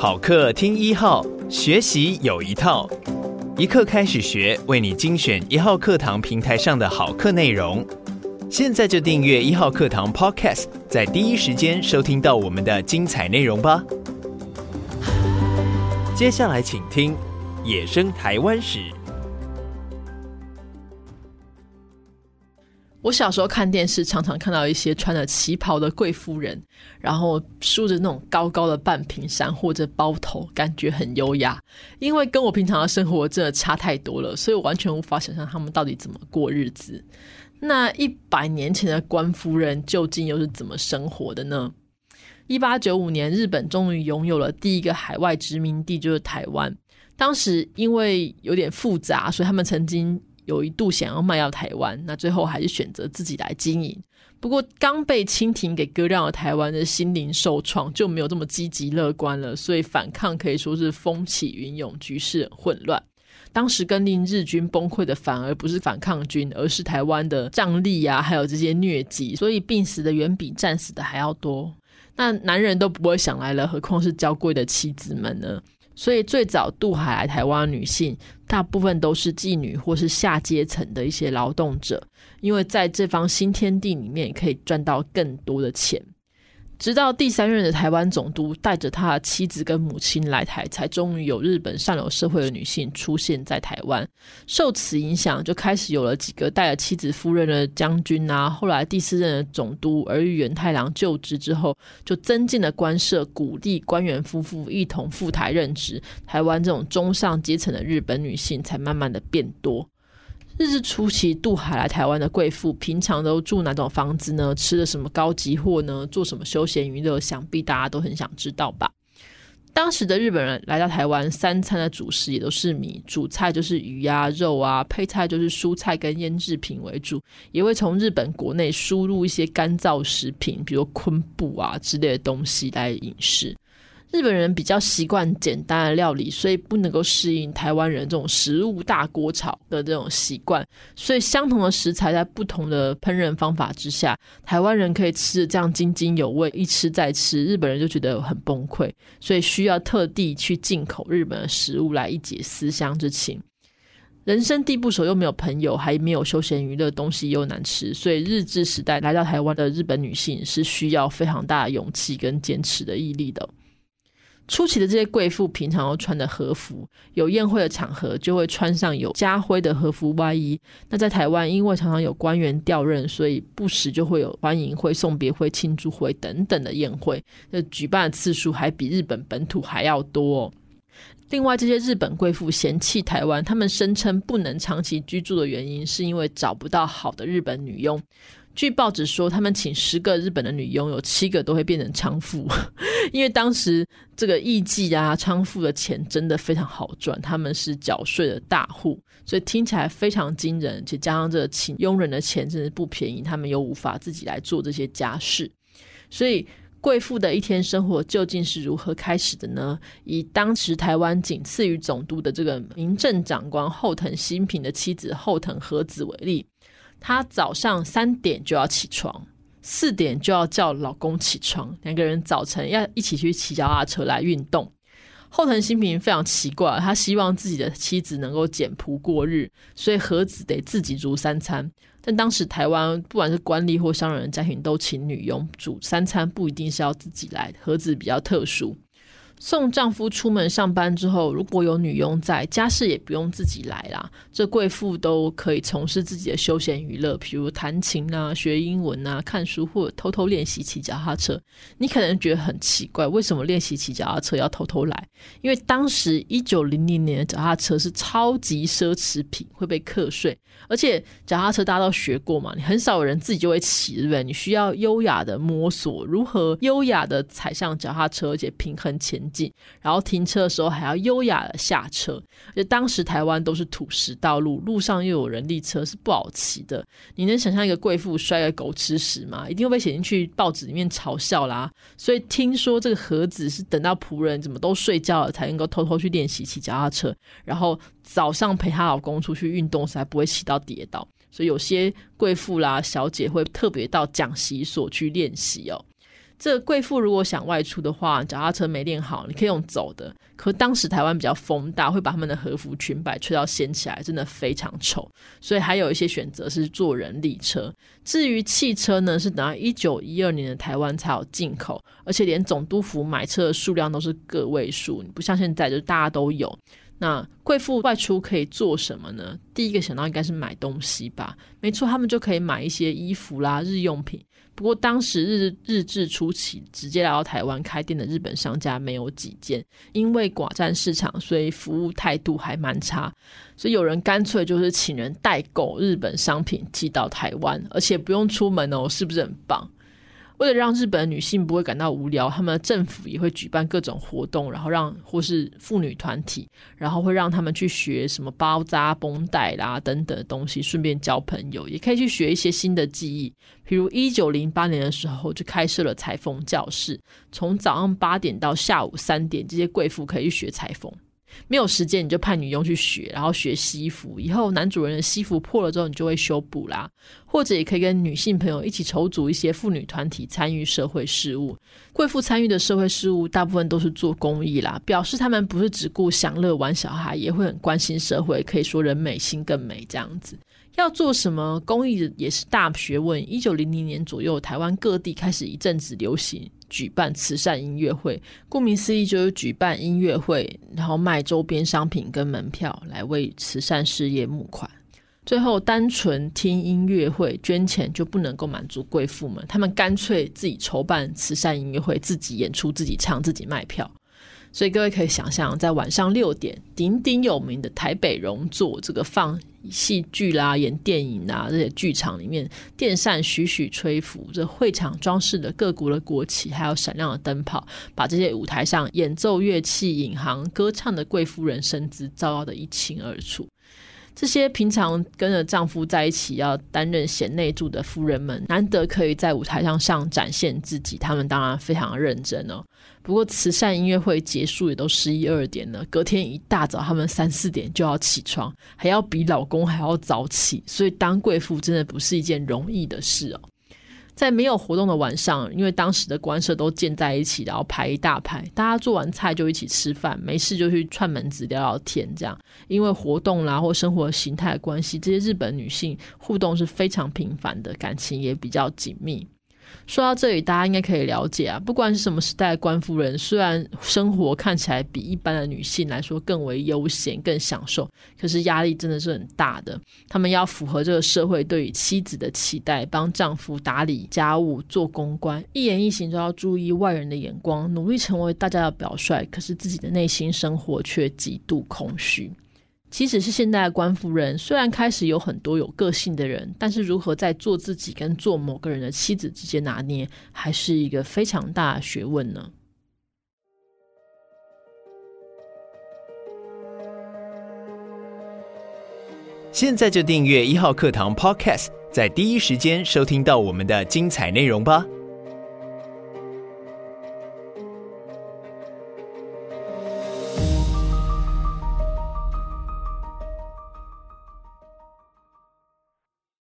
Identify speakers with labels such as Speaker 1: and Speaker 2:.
Speaker 1: 好课听一号，学习有一套，一课开始学，为你精选一号课堂平台上的好课内容。现在就订阅一号课堂 Podcast，在第一时间收听到我们的精彩内容吧。接下来请听《野生台湾史》。
Speaker 2: 我小时候看电视，常常看到一些穿着旗袍的贵夫人，然后梳着那种高高的半屏山或者包头，感觉很优雅。因为跟我平常的生活真的差太多了，所以我完全无法想象他们到底怎么过日子。那一百年前的官夫人究竟又是怎么生活的呢？一八九五年，日本终于拥有了第一个海外殖民地，就是台湾。当时因为有点复杂，所以他们曾经。有一度想要卖掉台湾，那最后还是选择自己来经营。不过刚被清廷给割让了台湾的心灵受创，就没有这么积极乐观了。所以反抗可以说是风起云涌，局势混乱。当时更令日军崩溃的，反而不是反抗军，而是台湾的战力啊，还有这些疟疾。所以病死的远比战死的还要多。那男人都不会想来了，何况是娇贵的妻子们呢？所以最早渡海来台湾的女性，大部分都是妓女或是下阶层的一些劳动者，因为在这方新天地里面可以赚到更多的钱。直到第三任的台湾总督带着他的妻子跟母亲来台，才终于有日本上流社会的女性出现在台湾。受此影响，就开始有了几个带着妻子夫人的将军啊。后来第四任的总督儿玉源太郎就职之后，就增进了官设，鼓励官员夫妇一同赴台任职。台湾这种中上阶层的日本女性才慢慢的变多。日治初期渡海来台湾的贵妇，平常都住哪种房子呢？吃的什么高级货呢？做什么休闲娱乐？想必大家都很想知道吧。当时的日本人来到台湾，三餐的主食也都是米，主菜就是鱼啊、肉啊，配菜就是蔬菜跟腌制品为主，也会从日本国内输入一些干燥食品，比如昆布啊之类的东西来饮食。日本人比较习惯简单的料理，所以不能够适应台湾人这种食物大锅炒的这种习惯。所以相同的食材，在不同的烹饪方法之下，台湾人可以吃得这样津津有味，一吃再吃，日本人就觉得很崩溃，所以需要特地去进口日本的食物来一解思乡之情。人生地不熟，又没有朋友，还没有休闲娱乐，东西又难吃，所以日治时代来到台湾的日本女性是需要非常大的勇气跟坚持的毅力的。初期的这些贵妇平常要穿的和服，有宴会的场合就会穿上有家徽的和服外衣。那在台湾，因为常常有官员调任，所以不时就会有欢迎会、送别会、庆祝会等等的宴会。那举办的次数还比日本本土还要多。另外，这些日本贵妇嫌弃台湾，他们声称不能长期居住的原因，是因为找不到好的日本女佣。据报纸说，他们请十个日本的女佣，有七个都会变成娼妇，因为当时这个艺妓啊、娼妇的钱真的非常好赚，他们是缴税的大户，所以听起来非常惊人。且加上这个请佣人的钱真的不便宜，他们又无法自己来做这些家事，所以贵妇的一天生活究竟是如何开始的呢？以当时台湾仅次于总督的这个民政长官后藤新平的妻子后藤和子为例。她早上三点就要起床，四点就要叫老公起床，两个人早晨要一起去骑脚踏车来运动。后藤新平非常奇怪，他希望自己的妻子能够简朴过日，所以盒子得自己煮三餐。但当时台湾不管是官吏或商人家庭都请女佣煮三餐，不一定是要自己来。盒子比较特殊。送丈夫出门上班之后，如果有女佣在，家事也不用自己来啦。这贵妇都可以从事自己的休闲娱乐，比如弹琴啊、学英文啊、看书或者偷偷练习骑脚踏车。你可能觉得很奇怪，为什么练习骑脚踏车要偷偷来？因为当时一九零零年的脚踏车是超级奢侈品，会被课税，而且脚踏车大家都学过嘛，你很少有人自己就会骑，对不对？你需要优雅的摸索如何优雅的踩上脚踏车，而且平衡前。然后停车的时候还要优雅的下车，而且当时台湾都是土石道路，路上又有人力车，是不好骑的。你能想象一个贵妇摔个狗吃屎吗？一定会被写进去报纸里面嘲笑啦。所以听说这个盒子是等到仆人怎么都睡觉了，才能够偷偷去练习骑脚踏车，然后早上陪她老公出去运动，才不会骑到跌倒。所以有些贵妇啦、小姐会特别到讲习所去练习哦。这贵妇如果想外出的话，脚踏车没练好，你可以用走的。可当时台湾比较风大，会把他们的和服裙摆吹到掀起来，真的非常丑。所以还有一些选择是坐人力车。至于汽车呢，是等到一九一二年的台湾才有进口，而且连总督府买车的数量都是个位数，你不像现在就大家都有。那贵妇外出可以做什么呢？第一个想到应该是买东西吧。没错，他们就可以买一些衣服啦、日用品。不过当时日日治初期，直接来到台湾开店的日本商家没有几间，因为寡占市场，所以服务态度还蛮差。所以有人干脆就是请人代购日本商品寄到台湾，而且不用出门哦，是不是很棒？为了让日本女性不会感到无聊，他们政府也会举办各种活动，然后让或是妇女团体，然后会让他们去学什么包扎绷带啦等等的东西，顺便交朋友，也可以去学一些新的技艺。比如一九零八年的时候，就开设了裁缝教室，从早上八点到下午三点，这些贵妇可以去学裁缝。没有时间，你就派女佣去学，然后学西服。以后男主人的西服破了之后，你就会修补啦。或者也可以跟女性朋友一起筹组一些妇女团体，参与社会事务。贵妇参与的社会事务，大部分都是做公益啦，表示他们不是只顾享乐玩小孩，也会很关心社会。可以说人美心更美这样子。要做什么公益也是大学问。一九零零年左右，台湾各地开始一阵子流行。举办慈善音乐会，顾名思义就是举办音乐会，然后卖周边商品跟门票来为慈善事业募款。最后，单纯听音乐会捐钱就不能够满足贵妇们，他们干脆自己筹办慈善音乐会，自己演出，自己唱，自己卖票。所以各位可以想象，在晚上六点，鼎鼎有名的台北荣座这个放戏剧啦、演电影啊这些剧场里面，电扇徐徐吹拂，这会场装饰的各国的国旗，还有闪亮的灯泡，把这些舞台上演奏乐器、引航歌唱的贵妇人身姿照耀的一清二楚。这些平常跟着丈夫在一起要担任贤内助的夫人们，难得可以在舞台上上展现自己，他们当然非常认真哦。不过慈善音乐会结束也都十一二点了，隔天一大早他们三四点就要起床，还要比老公还要早起，所以当贵妇真的不是一件容易的事哦。在没有活动的晚上，因为当时的官舍都建在一起，然后排一大排，大家做完菜就一起吃饭，没事就去串门子聊聊天，这样。因为活动啦或生活形态的关系，这些日本女性互动是非常频繁的，感情也比较紧密。说到这里，大家应该可以了解啊，不管是什么时代的官夫人，虽然生活看起来比一般的女性来说更为悠闲、更享受，可是压力真的是很大的。她们要符合这个社会对于妻子的期待，帮丈夫打理家务、做公关，一言一行都要注意外人的眼光，努力成为大家的表率，可是自己的内心生活却极度空虚。即使是现代的官夫人，虽然开始有很多有个性的人，但是如何在做自己跟做某个人的妻子之间拿捏，还是一个非常大的学问呢。
Speaker 1: 现在就订阅一号课堂 Podcast，在第一时间收听到我们的精彩内容吧。